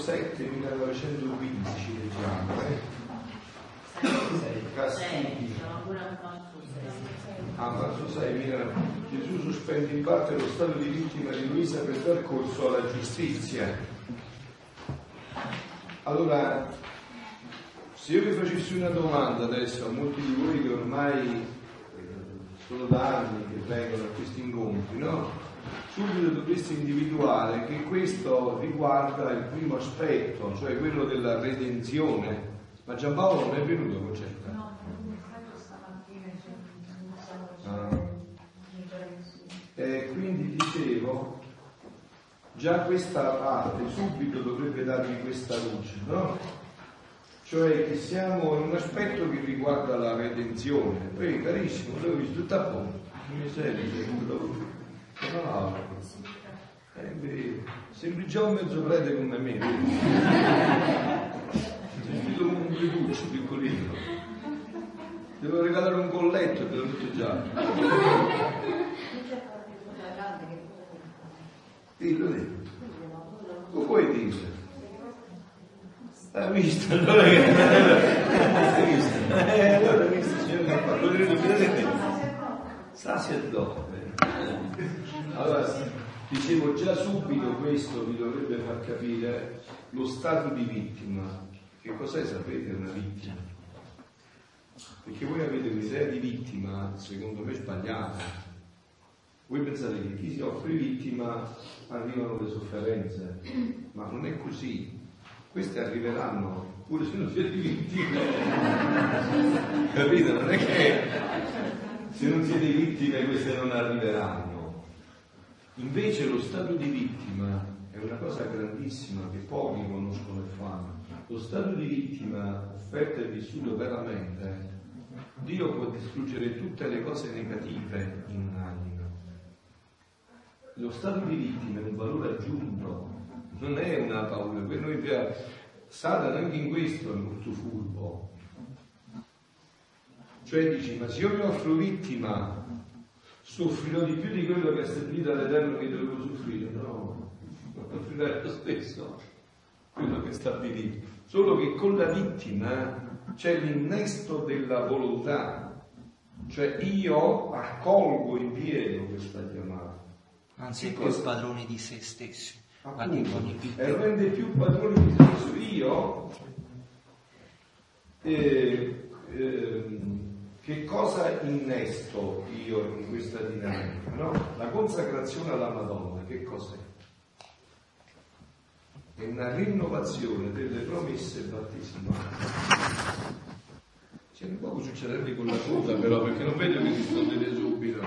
7 1915 leggiamo, eh? Castighi. A marzo 6 Gesù sospende in parte lo stato di vittima di Luisa per dar corso alla giustizia. Allora, se io vi facessi una domanda adesso a molti di voi che ormai eh, sono da anni che vengono a questi incontri, no? Subito dovreste individuare che questo riguarda il primo aspetto, cioè quello della redenzione. Ma Giampaolo non è venuto con certa? No, ah. E quindi dicevo, già questa parte subito dovrebbe darvi questa luce, no? cioè che siamo in un aspetto che riguarda la redenzione. Poi carissimo, l'ho visto posto, miseria, non altro. Eh, sembri già un mezzo prete come me, sembri come un briduccio piccolino. Devo regalare un colletto, te l'ho detto già. Dillo, dillo. Lo puoi dire? Hai visto? Allora che... Hai visto? Eh, allora visto, signor Cappello, vedete? Sacerdote. Allora, dicevo già subito questo vi dovrebbe far capire lo stato di vittima. Che cos'è sapete una vittima? Perché voi avete un'idea di vittima, secondo me sbagliata. Voi pensate che chi si offre vittima arrivano le sofferenze, ma non è così queste arriveranno pure se non siete vittime. Capite? Non è che se non siete vittime queste non arriveranno. Invece lo stato di vittima è una cosa grandissima che pochi conoscono e fanno. Lo stato di vittima offerto e vissuto veramente, Dio può distruggere tutte le cose negative in un'anima. Lo stato di vittima è un valore aggiunto non è una paura, per noi Satana anche in questo è molto furbo. Cioè dici, ma se io mi offro vittima, soffrirò di più di quello che ha stabilito all'Eterno che devo soffrire. No, soffrirai lo stesso quello che è stabilito. Solo che con la vittima c'è l'innesto della volontà. Cioè io accolgo in pieno questa chiamata. Anzi, è più padrone di se stesso appunto, e rende più padrone di se stesso. Io eh, eh, che cosa innesto io in questa dinamica? No? La consacrazione alla Madonna, che cos'è? È una rinnovazione delle promesse battesimali. C'è un poco succederebbe con la coda però, perché non vedo che rispondete subito.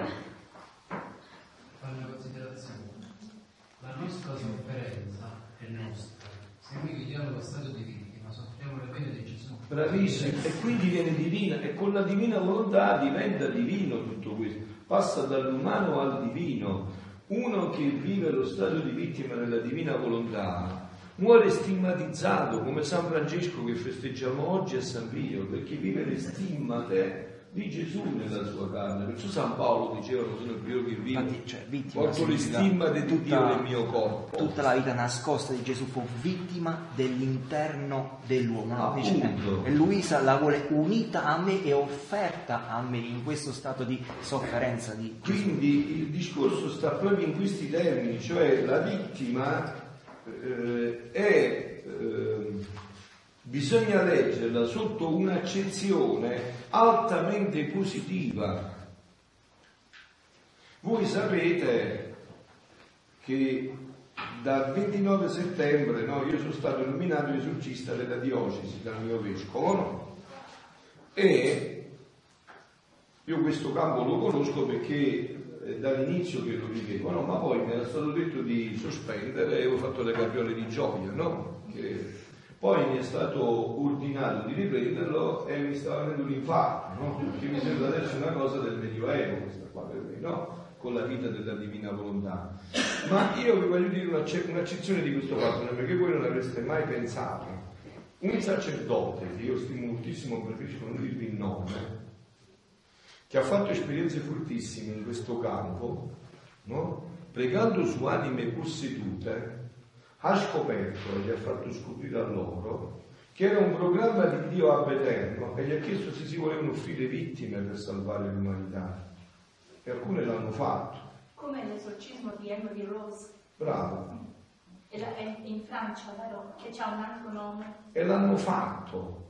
la nostra sofferenza è nostra. Se noi viviamo lo stato di vittima, soffriamo le pene di Gesù. Bravissimo, e quindi viene divina, e con la divina volontà diventa divino tutto questo, passa dall'umano al divino. Uno che vive lo stato di vittima nella divina volontà muore stigmatizzato come San Francesco che festeggiamo oggi a San Pio, perché vive le stimmate di Gesù nella sua carne. Perciò San Paolo diceva, non sono il primo che vivo, cioè, porto le stima di Dio nel mio corpo. Tutta la vita nascosta di Gesù fu vittima dell'interno dell'uomo. No? Dice, e Luisa la vuole unita a me e offerta a me in questo stato di sofferenza. Di Quindi il discorso sta proprio in questi termini, cioè la vittima eh, è... Eh, bisogna leggerla sotto un'accezione altamente positiva. Voi sapete che dal 29 settembre no, io sono stato nominato esorcista della diocesi dal mio vescovo no? e io questo campo lo conosco perché è dall'inizio che lo vivevo, no? ma poi mi era stato detto di sospendere e ho fatto le capriole di gioia, no? che poi mi è stato ordinato di riprenderlo e mi stava venendo un infarto, no? Che mi sembra adesso una cosa del Medioevo, questa qua per me, no? Con la vita della divina volontà. Ma io vi voglio dire un'accezione di questo fatto, perché voi non avreste mai pensato. Un sacerdote, che io stimo moltissimo, preferisco non dirvi il nome, che ha fatto esperienze fortissime in questo campo, no? pregando su anime possedute, ha scoperto e gli ha fatto scoprire a loro che era un programma di Dio ab eterno e gli ha chiesto se si volevano offrire vittime per salvare l'umanità. E alcune l'hanno fatto. Come l'esorcismo di Emily Rose. Bravo. È in Francia, vero? Che c'ha un altro nome. E l'hanno fatto.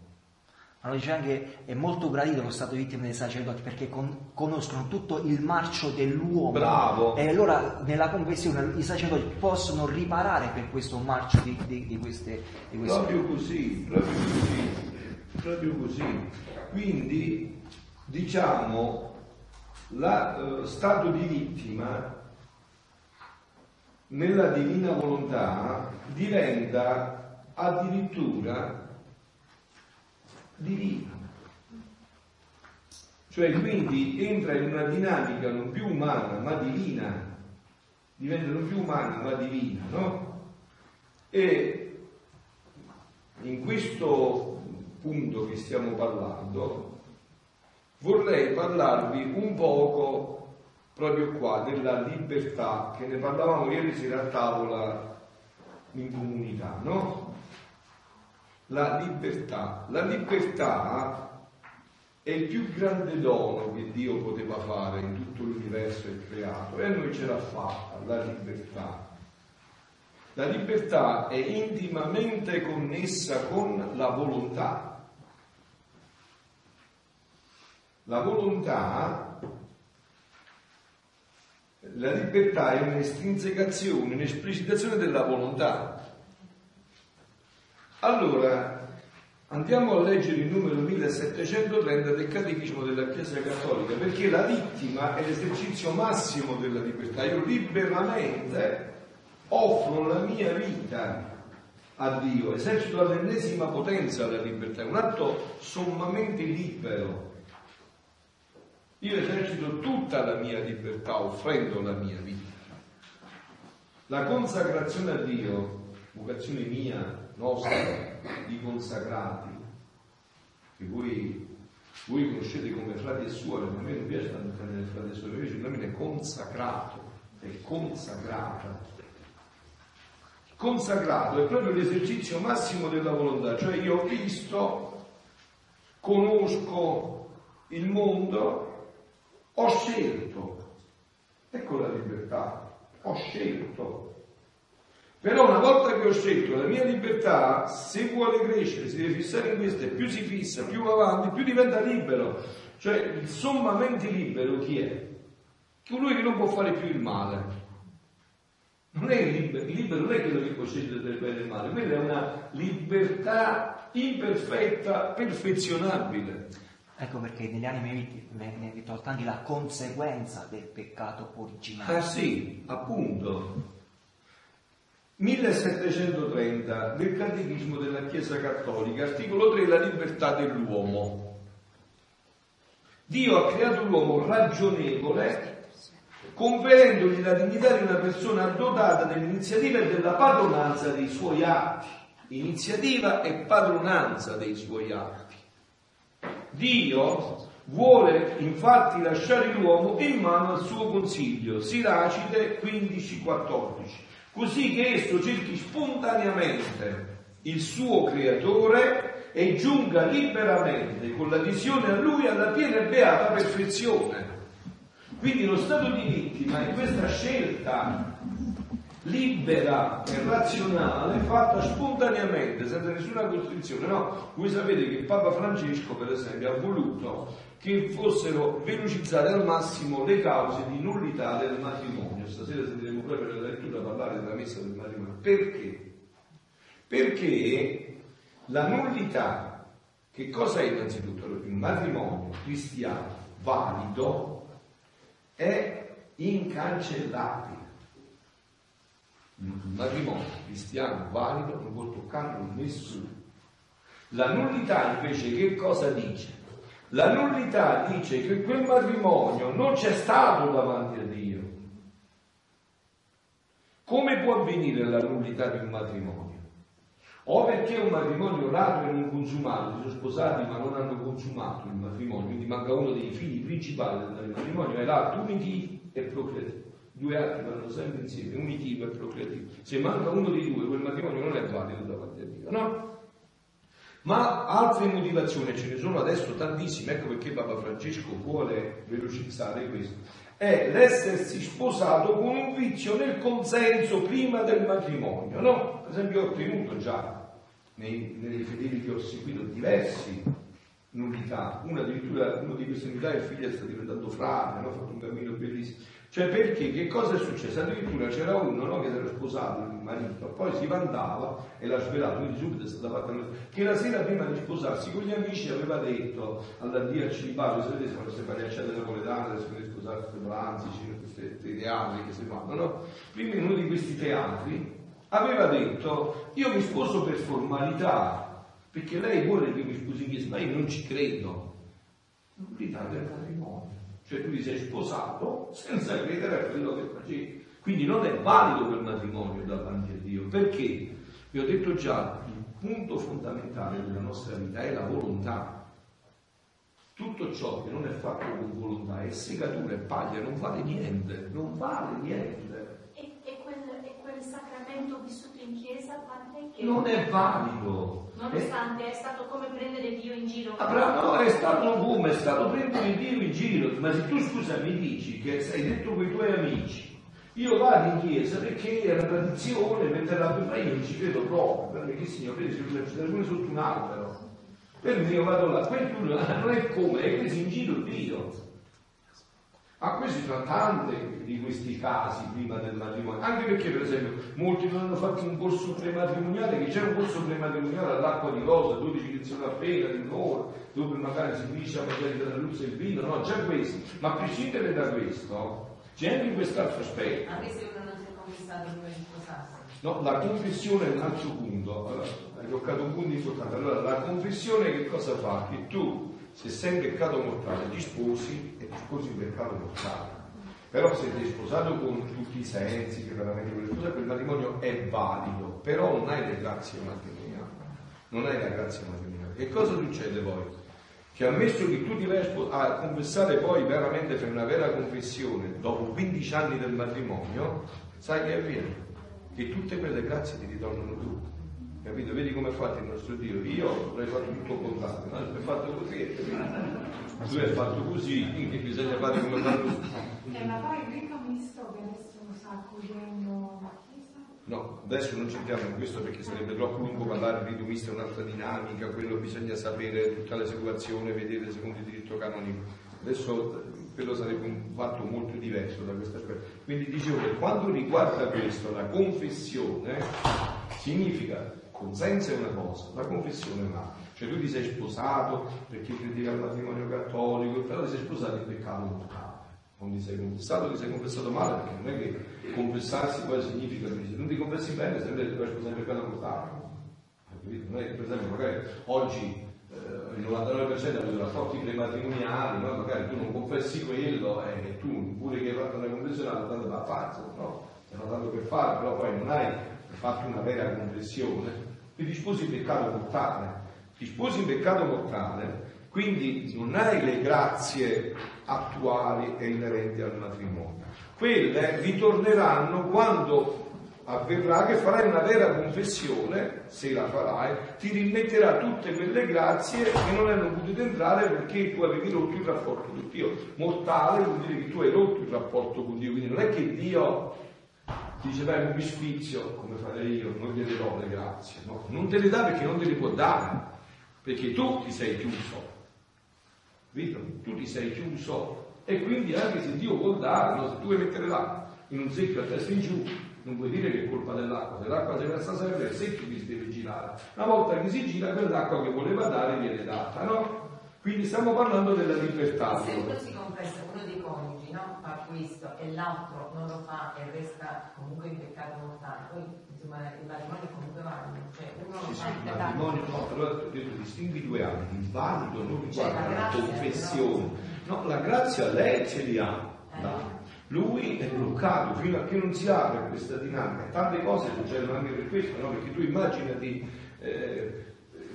Lo dice anche, è molto gradito lo stato vittime dei sacerdoti perché con, conoscono tutto il marcio dell'uomo. Bravo. E allora nella confessione i sacerdoti possono riparare per questo marcio di, di, di queste, di queste... Proprio così, proprio così, proprio così. Quindi diciamo, lo uh, stato di vittima nella divina volontà diventa addirittura divino. Cioè quindi entra in una dinamica non più umana ma divina, diventa non più umana ma divina, no? E in questo punto che stiamo parlando vorrei parlarvi un poco proprio qua della libertà che ne parlavamo ieri sera a tavola in comunità, no? La libertà. La libertà è il più grande dono che Dio poteva fare in tutto l'universo creato e a noi ce l'ha fatta, la libertà. La libertà è intimamente connessa con la volontà. La volontà, la libertà è un'estrinsecazione, un'esplicitazione della volontà. Allora, andiamo a leggere il numero 1730 del Catechismo della Chiesa Cattolica, perché la vittima è l'esercizio massimo della libertà. Io liberamente offro la mia vita a Dio, esercito all'ennesima potenza la libertà, è un atto sommamente libero. Io esercito tutta la mia libertà offrendo la mia vita. La consacrazione a Dio, vocazione mia, nostra di consacrati, che voi, voi conoscete come frati e suore, ma a me non piace tanto prendere frati e suore, invece il è consacrato, è consacrata. Consacrato è proprio l'esercizio massimo della volontà, cioè io ho visto, conosco il mondo, ho scelto, ecco la libertà, ho scelto, però una volta che ho scelto la mia libertà, se vuole crescere, si deve fissare in questo e più si fissa, più va avanti, più diventa libero. Cioè il sommamente libero chi è? Colui che non può fare più il male. Non è libero, il libero non è quello che può scegliere del bene e del male, quella è una libertà imperfetta, perfezionabile. Ecco perché negli anime viene tolta anche la conseguenza del peccato originale. Ah sì, appunto. 1730 del Catechismo della Chiesa Cattolica, articolo 3, la libertà dell'uomo. Dio ha creato l'uomo ragionevole, conferendogli la dignità di una persona dotata dell'iniziativa e della padronanza dei suoi atti. Iniziativa e padronanza dei suoi atti. Dio vuole infatti lasciare l'uomo in mano al suo consiglio. Siracide 15-14 così che esso cerchi spontaneamente il suo creatore e giunga liberamente con l'adesione a lui alla piena e beata perfezione. Quindi lo stato di vittima è questa scelta libera e razionale fatta spontaneamente, senza nessuna costrizione. No? Voi sapete che Papa Francesco, per esempio, ha voluto che fossero velocizzate al massimo le cause di nullità del matrimonio. Stasera sentiremo proprio parlare della messa del matrimonio. Perché? Perché la nullità, che cosa è innanzitutto? Il matrimonio cristiano valido è incancellabile il matrimonio cristiano valido non può toccarlo nessuno. La nullità invece che cosa dice? La nullità dice che quel matrimonio non c'è stato davanti a Dio. Come può avvenire la nullità di un matrimonio? O perché un matrimonio nato e non consumato, si sono sposati ma non hanno consumato il matrimonio, quindi manca uno dei figli principali del matrimonio, è l'atto unitivo e procreativo due atti vanno sempre insieme, unitivo e procreativo. Se manca uno dei due, quel matrimonio non è valido davanti a Dio, no? Ma altre motivazioni, ce ne sono adesso tantissime, ecco perché Papa Francesco vuole velocizzare questo, è l'essersi sposato con un vizio nel consenso prima del matrimonio, no? Per esempio ho ottenuto già nei, nelle fedeli che ho seguito diversi nullità, una addirittura uno di queste unità il figlio sta diventando frate, no? ha fatto un cammino bellissimo. Cioè perché? Che cosa è successo? Addirittura c'era uno no, che si era sposato, il marito, poi si vantava e l'ha svelato, quindi subito è stata fatta una... che la sera prima di sposarsi con gli amici aveva detto all'addio al celibato, sapete fanno queste pagliacciate napoletane, adesso per sposare queste pranzi, questi teatri che si fanno, no? Prima in uno di questi teatri aveva detto io mi sposo per formalità, perché lei vuole che io mi sposi in chiesa, ma io non ci credo. Nullità del matrimonio cioè tu ti sei sposato senza credere a quello che facevi. Quindi non è valido quel matrimonio davanti a Dio. Perché? Vi ho detto già, il punto fondamentale della nostra vita è la volontà. Tutto ciò che non è fatto con volontà è segatura, è paglia, non vale niente, non vale niente. E, e, quel, e quel, sacramento vissuto in chiesa, quant'è che... Non è valido. Nonostante è, stato come prendere Dio in giro. Ah, è stato come? È stato prendere Dio in giro. Ma se tu scusa mi dici che hai detto con i tuoi amici, io vado in chiesa perché è una tradizione, mentre la tua io non ci credo proprio, perché signore, vedi, si può pure sotto un albero. Per me io vado là, quello non è come, è si in giro Dio. Ma questi sono tanti di questi casi prima del matrimonio, anche perché per esempio molti non hanno fatto un corso prematrimoniale, che c'è un corso prematrimoniale all'acqua di rosa, 12 lezioni appena di un'ora, dove magari si finisce a mangiare della luce e il vino, no, c'è questo, ma a prescindere da questo, c'è anche quest'altro aspetto. Anche se uno non si è confessato prima di sposarsi. No, la confessione è un altro punto, allora, hai toccato un punto importante, allora la confessione che cosa fa? Che tu se sei in peccato mortale ti sposi e sposi in peccato mortale. Però se ti hai sposato con tutti i sensi, che veramente vuoi sposare, quel matrimonio è valido, però non hai le grazie matrimoniali. Non hai la grazia matrimoniale. Che cosa succede poi? Che ammesso che tu ti vai a confessare poi veramente per una vera confessione, dopo 15 anni del matrimonio, sai che avviene? Che tutte quelle grazie ti ritornano tutte. Capito? Vedi come è fatto il nostro Dio? Io avrei fatto tutto contrario, no? è fatto così, tu hai fatto così, quindi bisogna fare come fanno Eh, ma poi il rito misto che adesso sta accogliendo la Chiesa? No, adesso non c'entriamo in questo perché sarebbe troppo lungo parlare, il rito misto è un'altra dinamica, quello bisogna sapere tutta la situazione, vedere secondo il diritto canonico. Adesso quello sarebbe un fatto molto diverso da questo aspetto. Quindi dicevo che quando riguarda questo, la confessione significa consenso è una cosa, la confessione è un'altra. Cioè tu ti sei sposato perché credevi al matrimonio cattolico, però ti sei sposato in peccato mortale. Non ti sei confessato, ti sei confessato male, perché non è che confessarsi poi significa che se non ti confessi bene, sempre ti puoi sposare in peccato mortale. Non è che per esempio magari oggi eh, il 99% ha avuto rapporti prematrimoniali, no? magari tu non confessi quello e tu pure che hai fatto una confessione tanto da farlo, no? Ti hanno dato per fare, però poi non hai fatto una vera confessione ti sposi in peccato mortale. Ti sposi in peccato mortale, quindi non hai le grazie attuali e inerenti al matrimonio. Quelle ritorneranno quando avverrà che farai una vera confessione, se la farai, ti rimetterà tutte quelle grazie che non hanno potuto entrare perché tu avevi rotto il rapporto con Dio. Mortale vuol dire che tu hai rotto il rapporto con Dio, quindi non è che Dio dice dai un bisfizio, come farei io, non gliele do le grazie, no? Non te le dà perché non te le può dare, perché tu ti sei chiuso, capito? Tu ti sei chiuso e quindi anche se Dio vuol dare, no? se tu vuoi mettere l'acqua in un secchio a testa in giù, non puoi dire che è colpa dell'acqua, se l'acqua si versa sempre, il secchio che si deve girare. Una volta che si gira, quell'acqua che voleva dare viene data, no? Quindi stiamo parlando della libertà. Se uno si confessa uno dei coniugi, no? Fa questo e l'altro non lo fa e resta comunque in peccato mortale, poi insomma il matrimonio uno sì, lo sì, fa il matrimonio no, allora ho detto distingui due ambiti, il valido non Cioè, riguarda la confessione, no, la grazia lei ce li ha, Eh. là. lui è bloccato fino a che non si apre questa dinamica, tante cose succedono anche per questo, no? perché tu immaginati eh,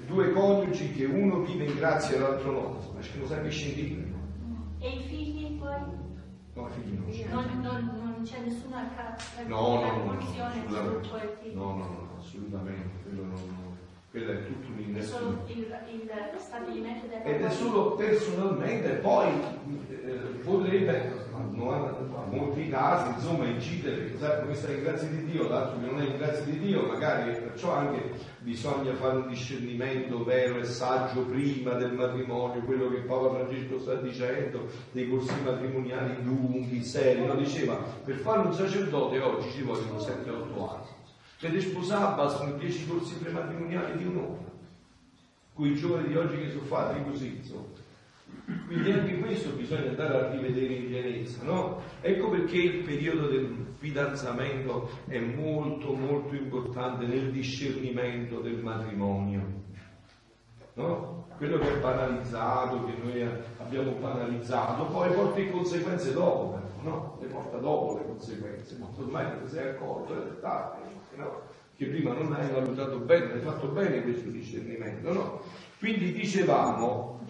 due coniugi che uno vive in grazia e l'altro no, ma ci sono sempre scendini, E i figli poi? no, figli non c'è. Non, non, c'è nessuna ca- No, no, no, no, categorizzazione assolutamente. sul poetismo. No, no, no, assolutamente. Quello, non, quello è tutto un della Ed è solo personalmente, poi eh, potrebbe, in molti casi, insomma, incidere, questa è in grazia di Dio, l'altro che non è in grazia di Dio, magari perciò anche bisogna fare un discernimento vero e saggio prima del matrimonio, quello che Papa Francesco sta dicendo, dei corsi matrimoniali lunghi, seri, no? diceva, per fare un sacerdote oggi ci vogliono 7-8 anni, per sposare bastano 10 corsi prematrimoniali di un'ora con i giovani di oggi che sono fatti così, insomma. Quindi anche questo bisogna andare a rivedere in pienezza, no? Ecco perché il periodo del fidanzamento è molto molto importante nel discernimento del matrimonio. No? Quello che è banalizzato, che noi abbiamo banalizzato, poi porta in conseguenze dopo, no? Le porta dopo le conseguenze, ma ormai non sei accorto, è tardi, no? Che prima non hai valutato bene, hai fatto bene questo discernimento, no? Quindi dicevamo,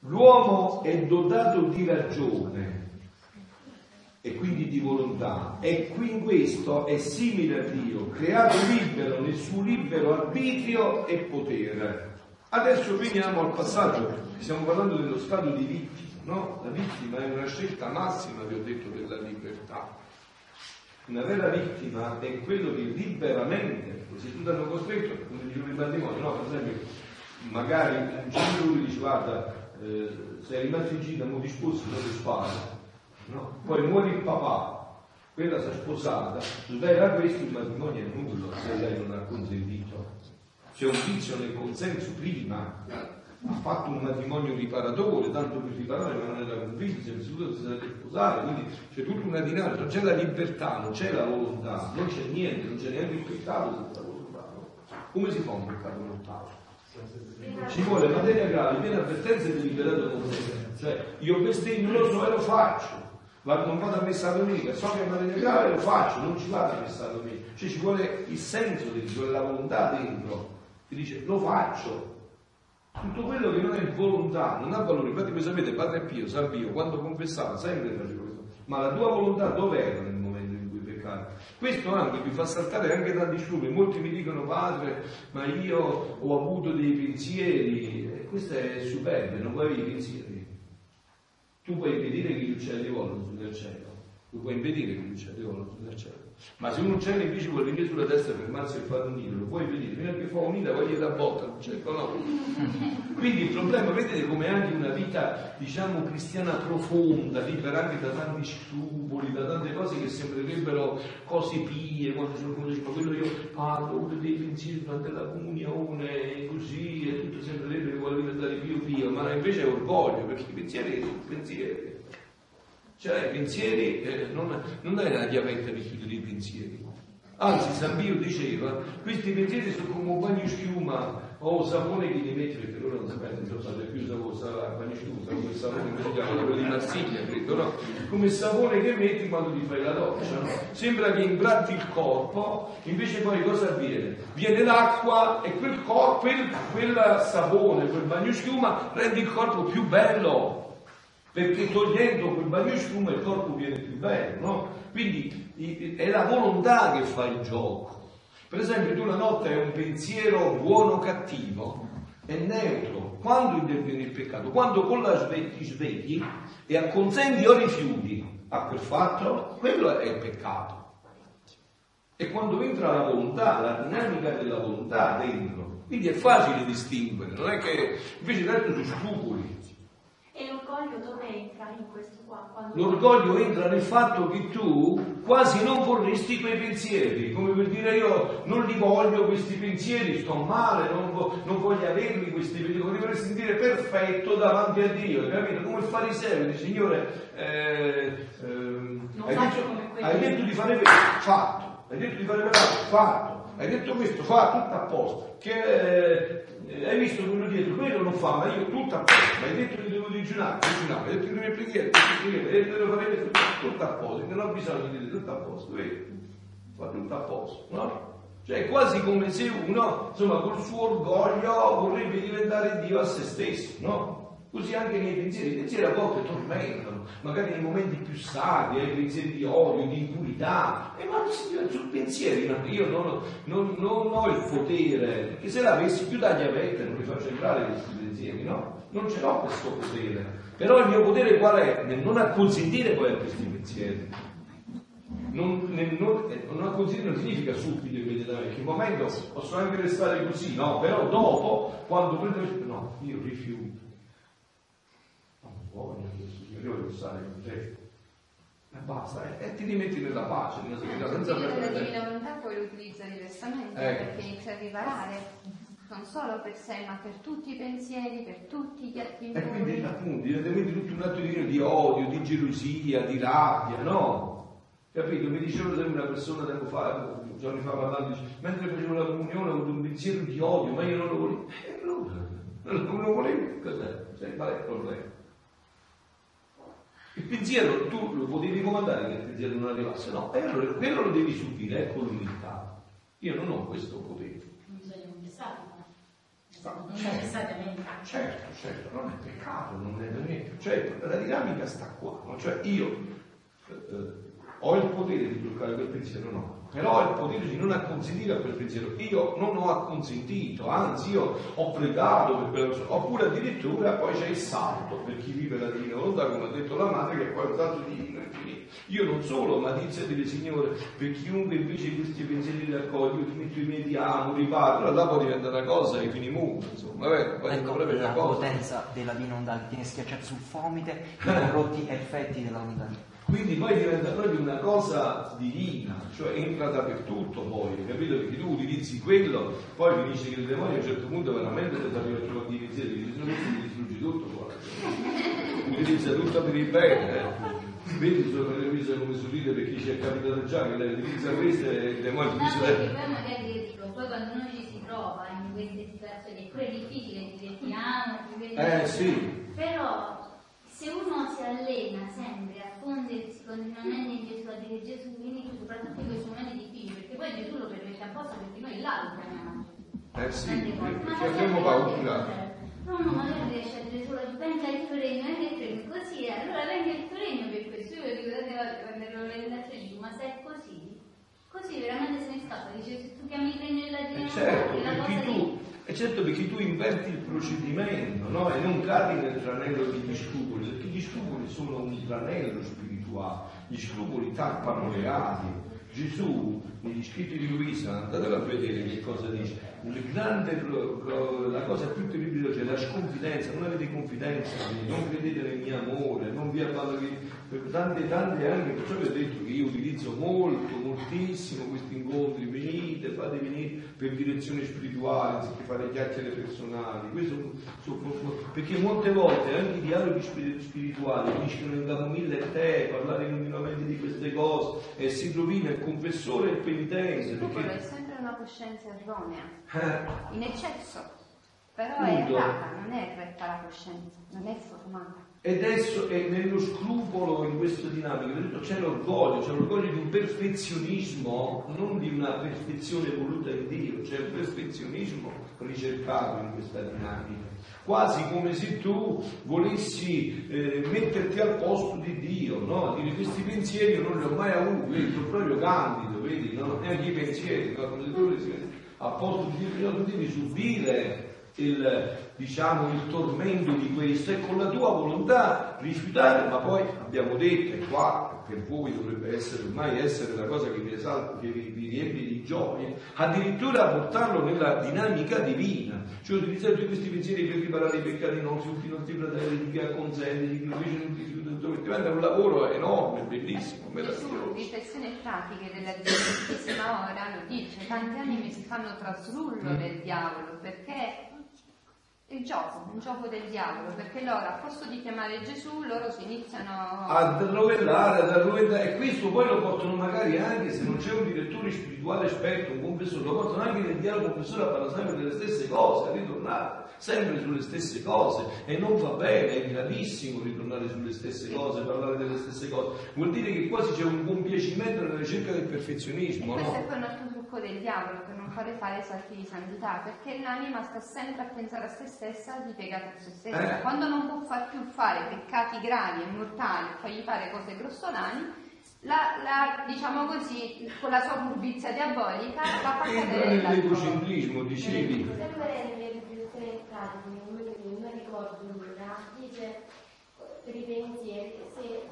l'uomo è dotato di ragione e quindi di volontà e qui in questo è simile a Dio, creato libero nel suo libero arbitrio e potere. Adesso veniamo al passaggio, stiamo parlando dello stato di vittima, no? La vittima è una scelta massima, vi ho detto, della libertà. Una vera vittima è quello che liberamente, se tu ti hanno costretto, come dicevo il matrimonio, no? Per esempio, magari un genitore dice guarda, eh, sei rimasto in gita, non ti sposi, non ti spara. No? Poi muore il papà, quella si è sposata, svela questo, il matrimonio è nullo se lei non ha consentito. C'è un vizio nel consenso prima, fatto un matrimonio riparatore, tanto per riparare, ma non era convinto, si è vissuto, si sarebbe sposato, quindi c'è tutta una dinamica, non c'è la libertà, non c'è la volontà, non c'è niente, non c'è neanche il peccato senza volontà. Come si fa un peccato mortale? Ci vuole materia grave, piena avvertenza e deliberato consenso. Cioè, io bestemmio lo so e lo faccio. Ma non vado a messa domenica, so che è materia grave lo faccio, non ci vado a messa domenica. Cioè ci vuole il senso dentro, la volontà dentro, che dice lo faccio. Tutto quello che non è volontà, non ha valore. Infatti voi sapete, Padre Pio, San Pio, quando confessava, sempre faceva questo. Ma la tua volontà dov'era nel momento in cui peccavi? Questo anche mi fa saltare anche tanti stupri. Molti mi dicono, padre, ma io ho avuto dei pensieri. E questo è superbo, non vuoi avere i pensieri. Tu puoi impedire che gli uccelli volano su nel cielo. Tu puoi impedire che gli uccelli volano su nel cielo. Ma se un uccello invece vuole venire sulla testa e fermarsi e fare un nido, lo puoi impedire. Fino a che fa un'ida, poi gli dà botta l'uccello, no? Quindi il problema, vedete come anche una vita, diciamo, cristiana profonda, libera anche da tanti scrupoli, da tante cose che sembrerebbero cose pie, quando sono come dice, ma quello io parlo, avuto dei pensieri durante la comunione, così, e tutto sembrerebbe che vuole diventare più pio, ma invece è orgoglio, perché i pensieri sono pensieri. Cioè, i pensieri, eh, non, non è la chiavetta di chiudere i pensieri. Anzi, San Pio diceva, questi pensieri sono come un bagno schiuma o sapone che li metti, perché loro non sapete, non fate più sapone, bagno schiuma, come sapone che si chiama, quello di Marsiglia, credo, no? Come il sapone che metti quando ti fai la doccia, no? Sembra che imbratti il corpo, invece poi cosa avviene? Viene l'acqua e quel corpo, quel, quel sapone, quel bagno schiuma rende il corpo più bello perché togliendo quel bagno schiuma il corpo viene più bello, no? Quindi è la volontà che fa il gioco. Per esempio, tu una notte hai un pensiero buono o cattivo, è neutro. Quando interviene il peccato? Quando con la svegli ti svegli e acconsenti o rifiuti a quel fatto, quello è il peccato. E quando entra la volontà, la dinamica della volontà dentro, quindi è facile distinguere, non è che invece tanto su scrupoli. L'orgoglio dove entra in questo qua? Quando... L'orgoglio entra nel fatto che tu quasi non vorresti quei pensieri, come per dire io non li voglio questi pensieri, sto male, non, vo- non voglio averli questi pensieri, vorrei sentire perfetto davanti a Dio, capito? Come il fariseo, dice Signore, eh, Non hai, faccio detto, hai detto di fare questo, fatto, hai detto di fare quell'altro, fatto, hai detto questo, fatto, tutto a posto, che eh, hai visto quello dietro, quello non fa, ma io tutto a posto, ma hai detto che devo digiunare, digiunare, hai detto che devo preghiere, preghiere, hai detto che devo fare tutto, tutto a posto, che non ho bisogno di dire tutto a posto, vedi? Fa tutto a posto, no? Cioè è quasi come se uno, insomma, col suo orgoglio vorrebbe diventare Dio a se stesso, no? Così anche nei pensieri, i pensieri a volte tormentano, magari nei momenti più sacri, ai pensieri di odio, di impurità, e ma sul pensieri io non, non, non, ho il potere, perché se l'avessi più da chiavette non li faccio entrare questi pensieri, no? Non ce l'ho questo potere. Però il mio potere qual è? Nel non acconsentire poi a questi pensieri. Non, nel, non, non acconsentire non significa subito immediatamente, in un momento posso anche restare così, no? Però dopo, quando prendo... No, io rifiuto voglio Signore, io voglio stare con te. E basta, e, e ti rimetti nella pace, nella serenità, senza perdere. La divina volontà poi lo utilizza diversamente ecco. perché inizia a riparare non solo per sé, ma per tutti i pensieri, per tutti gli atti E quindi appunto direttamente tutto un atto di, di odio, di gelosia, di rabbia, no? Capito? Mi diceva sempre una persona tempo fa, giorni fa parlando, mentre facevo la comunione ho avuto un pensiero di odio, ma io non lo volevo. Eh, no, non lo volevo, cos'è? Cioè, qual è il problema? Il pensiero tu lo potevi comandare che il pensiero non arrivasse, no, e allora quello lo devi subire, ecco l'unità. Io non ho questo potere. Non bisogna confessare, no, certo, certo, certo, non è peccato, non è niente. Cioè, la dinamica sta qua, no? cioè io eh, ho il potere di bloccare quel pensiero, no però il potere di non acconsentire a quel pensiero. Io non ho acconsentito, anzi io ho pregato per quella persona, oppure addirittura poi c'è il salto per chi vive la divina volontà, come ha detto la madre, che è poi un salto divino infinito. Io non solo, ma dice delle Signore, per chiunque invece questi pensieri li accoglie, io ti metto i miei amo, riparto, allora poi diventa una cosa e fini mondo, insomma, vabbè, poi ecco, la potenza della divina volontà tiene schiacciato sul fomite i corrotti effetti della volontà. Quindi poi diventa proprio una cosa divina, cioè entra dappertutto poi, capito? Perché tu utilizzi quello, poi finisce che il demonio a un certo punto veramente ti arriva a trovare di pensieri, ti distrugge tutto poi. Utilizza tutto per il bene, eh. Vedi sulla televisione come si ride per chi ci è capitato già che lei utilizza queste e il demonio ti dice... Poi magari poi quando noi ci si trova in queste situazioni, è difficile dire ti amo, ti vedo... Eh sì. Però se uno si allena sempre continuamente in Gesù, a dire Gesù, vieni tu, soprattutto in questi momenti difficili, perché poi Gesù lo permette apposta perché noi là lo chiamiamo. Eh sì, perché abbiamo paura. No, no, magari riesce a dire solo venga il tuo regno, venga il tuo regno, così è, allora venga il tuo regno per questo. Io volte quando ero all'orientazione, dico, ma se è così, così veramente se ne scappa, dice se tu chiami il regno della eh certo, perché tu, certo perché tu inverti il procedimento no? e non cadi nel tranello degli scrupoli, perché gli scrupoli sono un tranello spirituale, gli scrupoli tappano le ali. Gesù, negli scritti di Luisa, andatelo a vedere che cosa dice, grande, la cosa più terribile è la sconfidenza, non avete confidenza, non credete nel mio amore, non vi abbandonate, per tante tante anni, perciò vi ho detto che io utilizzo molto, moltissimo questi incontri, venite, fate venire per direzione spirituale, anziché fare chiacchiere personali, Questo, perché molte volte anche i dialoghi spirituali finiscono in camomilla e tè, parlare continuamente di queste cose e si rovina il confessore e il penitente. Perché... è sempre una coscienza erronea, eh. in eccesso, però Punto. è errata, non è retta la coscienza, non è formata. Ed esso è nello scrupolo in questa dinamica, c'è l'orgoglio, c'è l'orgoglio di un perfezionismo, non di una perfezione voluta in Dio, c'è un perfezionismo ricercato in questa dinamica. Quasi come se tu volessi eh, metterti al posto di Dio, no? Dire questi pensieri io non li ho mai avuti, vedi, sono proprio candido, vedi, no? Neanche i pensieri, come se tu volessi al posto di Dio, tu devi subire il, diciamo, il tormento di questo e con la tua volontà rifiutare, ma poi abbiamo detto, e qua per voi dovrebbe essere ormai essere la cosa che vi esalta, che vi, vi riempie di gioia, addirittura portarlo nella dinamica divina, cioè utilizzare tutti questi pensieri per riparare i peccati nostri, tutti i nostri fratelli, di chi acconsente, di chi invece non ti rifiuta, diventa un lavoro enorme, bellissimo, meraviglioso. Riflessioni pratiche della Santissima Ora lo dice, tanti animi si fanno traslullo mm. del diavolo perché il gioco, un gioco del diavolo, perché loro a posto di chiamare Gesù, loro si iniziano a rovellare, ad arrovellare, e questo poi lo portano magari anche, se non c'è un direttore spirituale esperto, un confessore, lo portano anche nel dialogo confessore a parlare sempre delle stesse cose, a ritornare sempre sulle stesse cose, e non va bene, è gravissimo ritornare sulle stesse cose, parlare delle stesse cose, vuol dire che quasi c'è un compiacimento nella ricerca del perfezionismo. E questo no? è poi un altro trucco del diavolo, che non fare fare salti di santità, perché l'anima sta sempre a pensare a se stessa di piegare a se stessa. Eh. Quando non può far più fare peccati gravi e mortali, fargli fare cose grossolani, la, la- diciamo così, con la sua furbizia diabolica va a Entra cadere nell'egocentrismo, dicevi. Sempre nelle quello che non ricordo ora, dice per i pensieri, se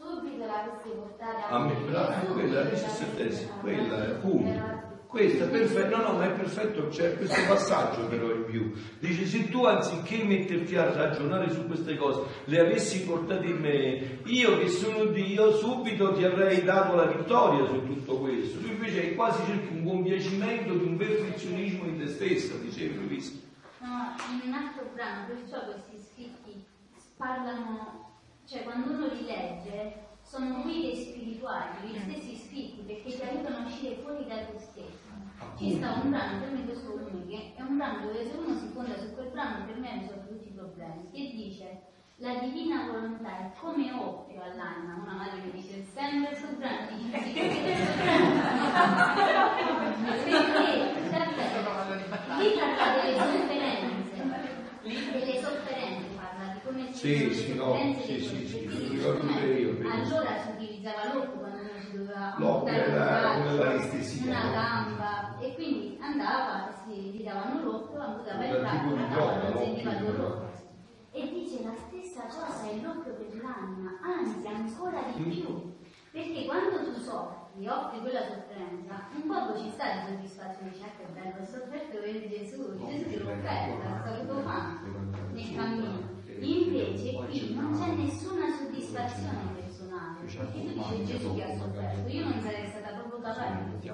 subito l'avessi portata A me, bravo, quella è la diciassettesima, quella è appunto. Questo è perfetto, no, no, ma è perfetto, c'è questo passaggio però in più. Dice, se tu anziché metterti a ragionare su queste cose, le avessi portate in me, io che sono Dio, subito ti avrei dato la vittoria su tutto questo. Tu invece quasi cerchi un compiacimento di un perfezionismo in te stessa, diceva Luisa. No, in un altro brano, perciò questi scritti parlano, cioè quando uno li legge, sono guide spirituali, gli stessi scritti, perché ti aiutano a uscire fuori da te stesso. Ci sta un brano, per me questo che è un brano dove se uno si fonda su quel brano, per me risolve tutti i problemi, che dice la divina volontà è come oppio all'anima, una madre mi dice sempre sul brano, dice sì, lì parla delle sofferenze, delle sofferenze parla di come Sì, sì, no, sì, sì, sì. Allora si utilizzava l'occhio quando si doveva L'occhio era l'anestesia, una gamba e andava, si gli davano l'occhio, di la droga, non sentiva droga. E dice la stessa cosa è l'occhio per l'anima, anzi ancora di più. Perché quando tu soffri, offri quella sofferenza, un poco ci sta di soddisfazione, ah che bello, ho sofferto per Gesù, Gesù ti l'ho offerta, sta tutto fatto nel cammino. Invece qui non c'è nessuna soddisfazione personale, perché tu dici Gesù che ha sofferto, io non sarei stata proprio capace. di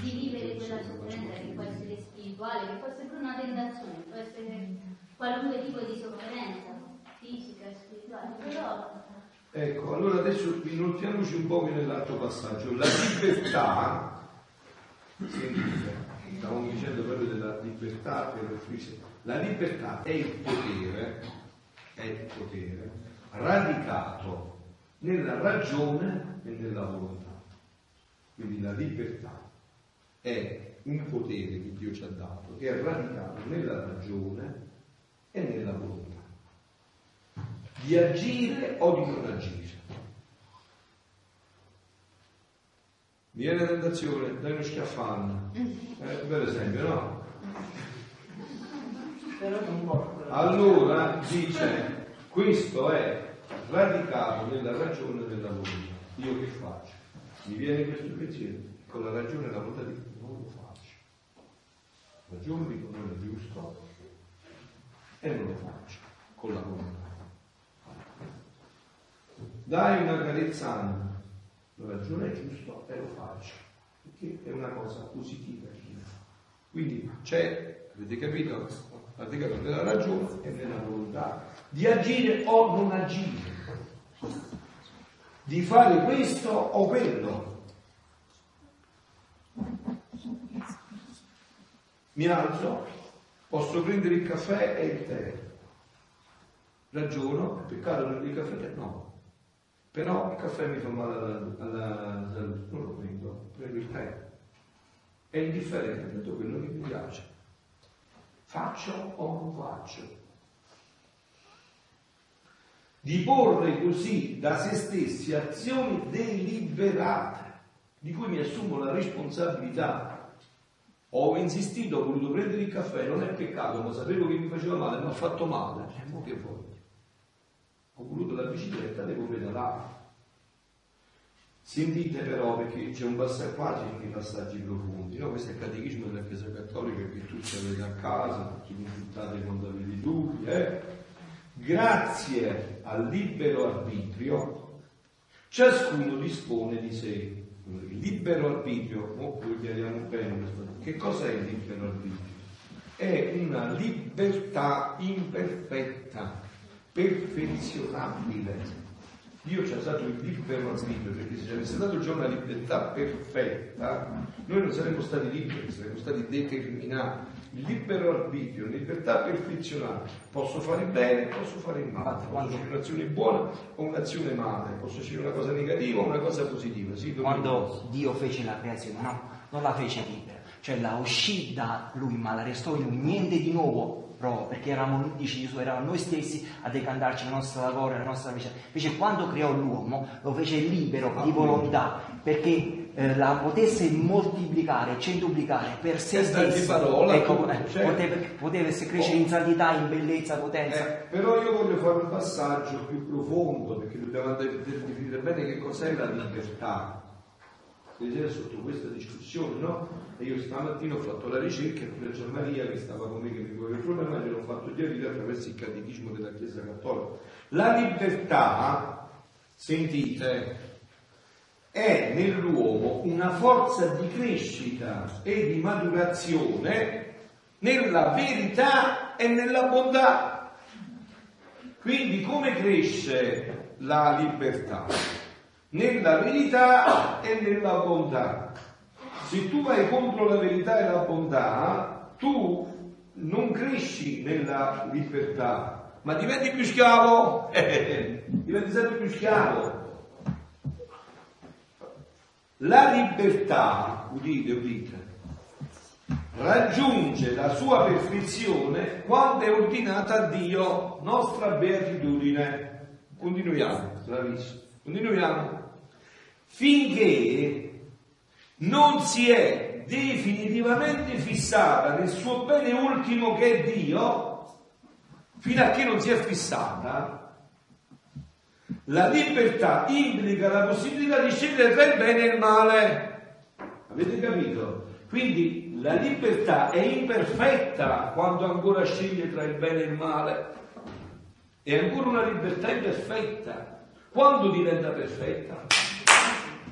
di vivere quella sofferenza che può essere spirituale, che può essere pure una tentazione, può essere qualunque tipo di sofferenza, fisica, spirituale, però Ecco, allora adesso inoltriamoci un po' nell'altro passaggio. La libertà, sentite, stavamo dicendo proprio della libertà. La libertà è il potere, è il potere radicato nella ragione e nella volontà. Quindi la libertà è un potere che Dio ci ha dato, che è radicato nella ragione e nella volontà di agire o di non agire. Mi viene la tentazione, dai uno schiaffano, eh, per esempio, no? Allora dice, questo è radicato nella ragione e nella volontà. Io che faccio? Mi viene questo pensiero, con la ragione e la volontà dico, non lo faccio. Ragione dico non è giusto e non lo faccio con la volontà. Dai una carezza la ragione è giusto e lo faccio, perché è una cosa positiva. Quindi c'è, avete capito? Capito nella ragione e nella volontà di agire o non agire, di fare questo o quello. Mi alzo, posso prendere il caffè e il tè. Ragiono, è peccato prendere il caffè? No. Però il caffè mi fa male alla, salute, non lo prendo, prendo il tè. È indifferente, prendo quello che mi piace. Faccio o non faccio? Di porre così da se stessi azioni deliberate, di cui mi assumo la responsabilità. Ho insistito, ho voluto prendere il caffè, non è peccato, ma sapevo che mi faceva male, mi ha fatto male. E mo che vuoi? Ho voluto la bicicletta, devo pedalare. Sentite però, perché c'è un passaggio, qua c'è anche passaggi profondi, no? Questo è il catechismo della Chiesa Cattolica che tutti avete a casa, tutti consultate quando avete dubbi, eh? Grazie al libero arbitrio, ciascuno dispone di sé. Il libero arbitrio, mo lo chiariamo bene, che cos'è il libero arbitrio? È una libertà imperfetta, perfezionabile. Dio ci ha dato il libero arbitrio, perché se ci avesse dato già una libertà perfetta, noi non saremmo stati liberi, saremmo stati determinati. Il libero arbitrio, libertà perfezionata. Posso fare bene, posso fare male, posso scegliere un'azione buona o un'azione male, posso scegliere una cosa negativa o una cosa positiva. Sì, Quando Dio fece la creazione, no, non la fece libera. Cioè la uscì da lui, ma la restò in lui, niente di nuovo, proprio perché eravamo, dice Gesù, eravamo noi stessi a decantarci la nostra lavoro, la nostra vita. Invece quando creò l'uomo lo fece libero di volontà, perché eh, la potesse moltiplicare, centuplicare per se stesso. parola, ecco, eh, cioè- poteva, potesse crescere in santità, in bellezza, potenza. Eh, però io voglio fare un passaggio più profondo perché dobbiamo de- de- definire bene che cos'è la libertà. Vedete sotto questa discussione, no? E io stamattina ho fatto la ricerca e pure Gian Maria che stava con me che mi voleva il problema gliel'ho fatto chiarire attraverso il catechismo della Chiesa Cattolica. La libertà, sentite, è nell'uomo una forza di crescita e di maturazione nella verità e nella bontà. Quindi come cresce la libertà? Nella verità e nella bontà. Se tu vai contro la verità e la bontà, tu non cresci nella libertà, ma diventi più schiavo, diventi sempre più schiavo. La libertà, udite, udite, raggiunge la sua perfezione quando è ordinata a Dio, nostra beatitudine. Continuiamo, bravissimo. Continuiamo. Finché non si è definitivamente fissata nel suo bene ultimo che è Dio, fino a che non si è fissata, la libertà implica la possibilità di scegliere tra il bene e il male. Avete capito? Quindi la libertà è imperfetta quando ancora sceglie tra il bene e il male. È ancora una libertà imperfetta. Quando diventa perfetta?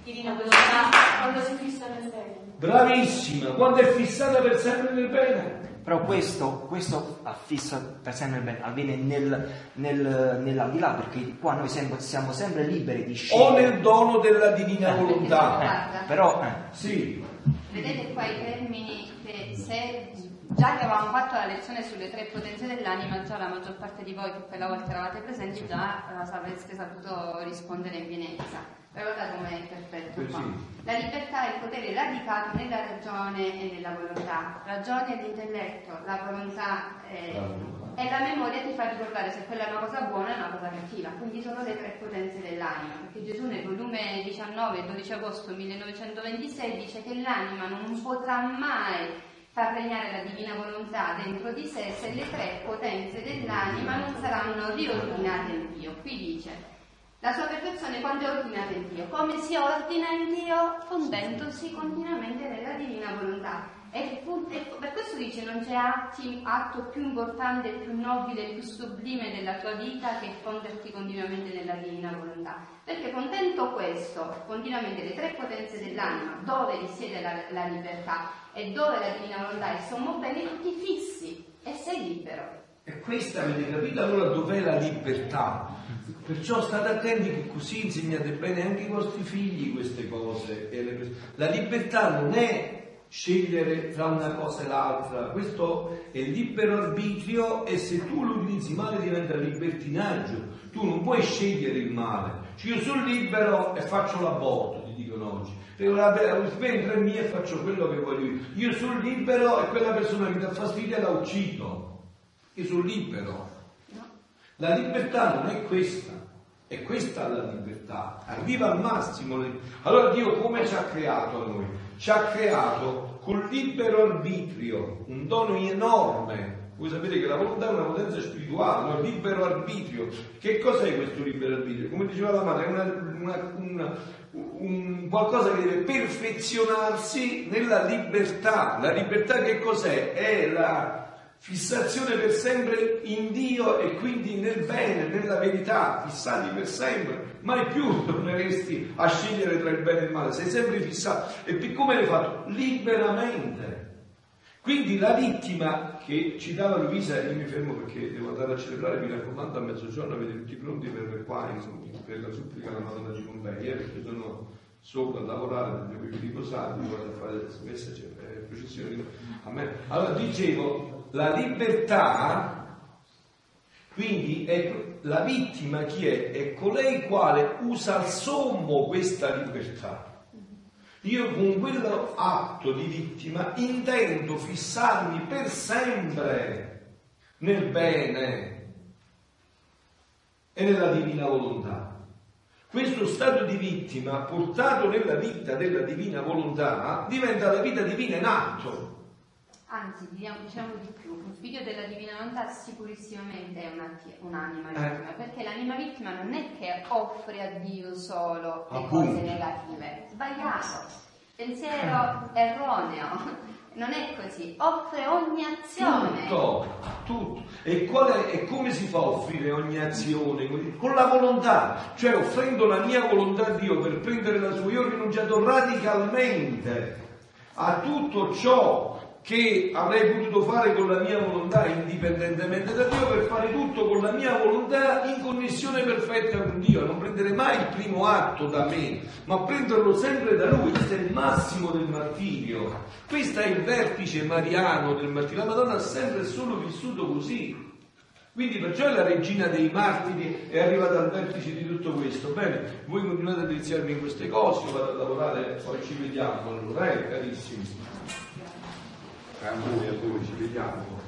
Divina volontà, quando si fissa nel bene. Bravissima, quando è fissata per sempre nel bene. Però questo, questo affissa per sempre il bene, avviene nel, nel, nell'aldilà, perché qua noi sempre- siamo sempre liberi di O scegliere. nel dono della divina volontà. Guarda, Però eh, Sì, Vedete qua i termini che se già che avevamo fatto la lezione sulle tre potenze dell'anima, già la maggior parte di voi che quella volta eravate presenti già eh, avreste saputo rispondere in pienezza. Però guardate com'è perfetto Eh qua. sì. La libertà è il potere radicato nella ragione e nella volontà. Ragione e l'intelletto, la volontà eh, e la memoria ti fa ricordare se quella è una cosa buona o una cosa cattiva. Quindi sono le tre potenze dell'anima. Perché Gesù nel volume 19, 12 agosto 1926 dice che l'anima non potrà mai far regnare la divina volontà dentro di sé se le tre potenze dell'anima non saranno riordinate in Dio. Qui dice la sua perfezione quando è ordinata in Dio. Come si ordina in Dio? Fondendosi continuamente nella divina volontà. E per questo dice non c'è atti- atto più importante, più nobile, più sublime della tua vita che fonderti continuamente nella divina volontà. Perché contento questo, continuamente le tre potenze dell'anima, dove risiede la, la libertà e dove la divina volontà è sommo bene, tu ti fissi e sei libero. E questa avete capito allora dov'è la libertà? Perciò state attenti che così insegnate bene anche ai vostri figli queste cose. La libertà non è scegliere tra una cosa e l'altra, questo è libero arbitrio e se tu lo utilizzi male diventa libertinaggio. Tu non puoi scegliere il male. Cioè, io sono libero e faccio l'aborto, ti dicono oggi. E la spento è e faccio quello che voglio io. Io sono libero e quella persona che mi dà fastidio la uccido. Io sono libero. La libertà non è questa, è questa la libertà, arriva al massimo. Allora Dio come ci ha creato a noi? Ci ha creato col libero arbitrio, un dono enorme. Voi sapete che la volontà è una potenza spirituale, il libero arbitrio. Che cos'è questo libero arbitrio? Come diceva la madre, è una- una- una- un qualcosa che deve perfezionarsi nella libertà. La libertà che cos'è? È la fissazione per sempre in Dio e quindi nel bene, nella verità, fissati per sempre, mai più torneresti a scegliere tra il bene e il male, sei sempre fissato. E come l'hai fatto? Liberamente. Quindi la vittima che citava Luisa, io mi fermo perché devo andare a celebrare, mi raccomando a mezzogiorno avete tutti pronti per qua, per la supplica alla Madonna di Pompei, perché sono sopra a lavorare, devo riposare, devo fare messa, cioè, eh, me. Allora dicevo, la libertà, quindi è, la vittima chi è? È colei quale usa al sommo questa libertà. Io con quello atto di vittima intendo fissarmi per sempre nel bene e nella divina volontà. Questo stato di vittima, portato nella vita della divina volontà, diventa la vita divina in atto. Anzi, diciamo, di più, un figlio della divina volontà sicurissimamente è una- un'anima Eh. vittima, perché l'anima vittima non è che offre a Dio solo le Appunto. cose negative, sbagliato, pensiero erroneo, non è così, offre ogni azione. Tutto, tutto. E, qual è- e come si fa a offrire ogni azione? Con la volontà, cioè offrendo la mia volontà a Dio per prendere la sua. Io ho rinunciato radicalmente a tutto ciò che avrei potuto fare con la mia volontà indipendentemente da Dio per fare tutto con la mia volontà in connessione perfetta con Dio, non prendere mai il primo atto da me, ma prenderlo sempre da Lui, questo è il massimo del martirio, questo è il vertice mariano del martirio, la Madonna ha sempre solo vissuto così. Quindi perciò è la regina dei martiri è arrivata al vertice di tutto questo. Bene, voi continuate a deliziarmi in queste cose, vado a lavorare, poi ci vediamo allora, eh, carissimi. A voi, a voi, ci vediamo.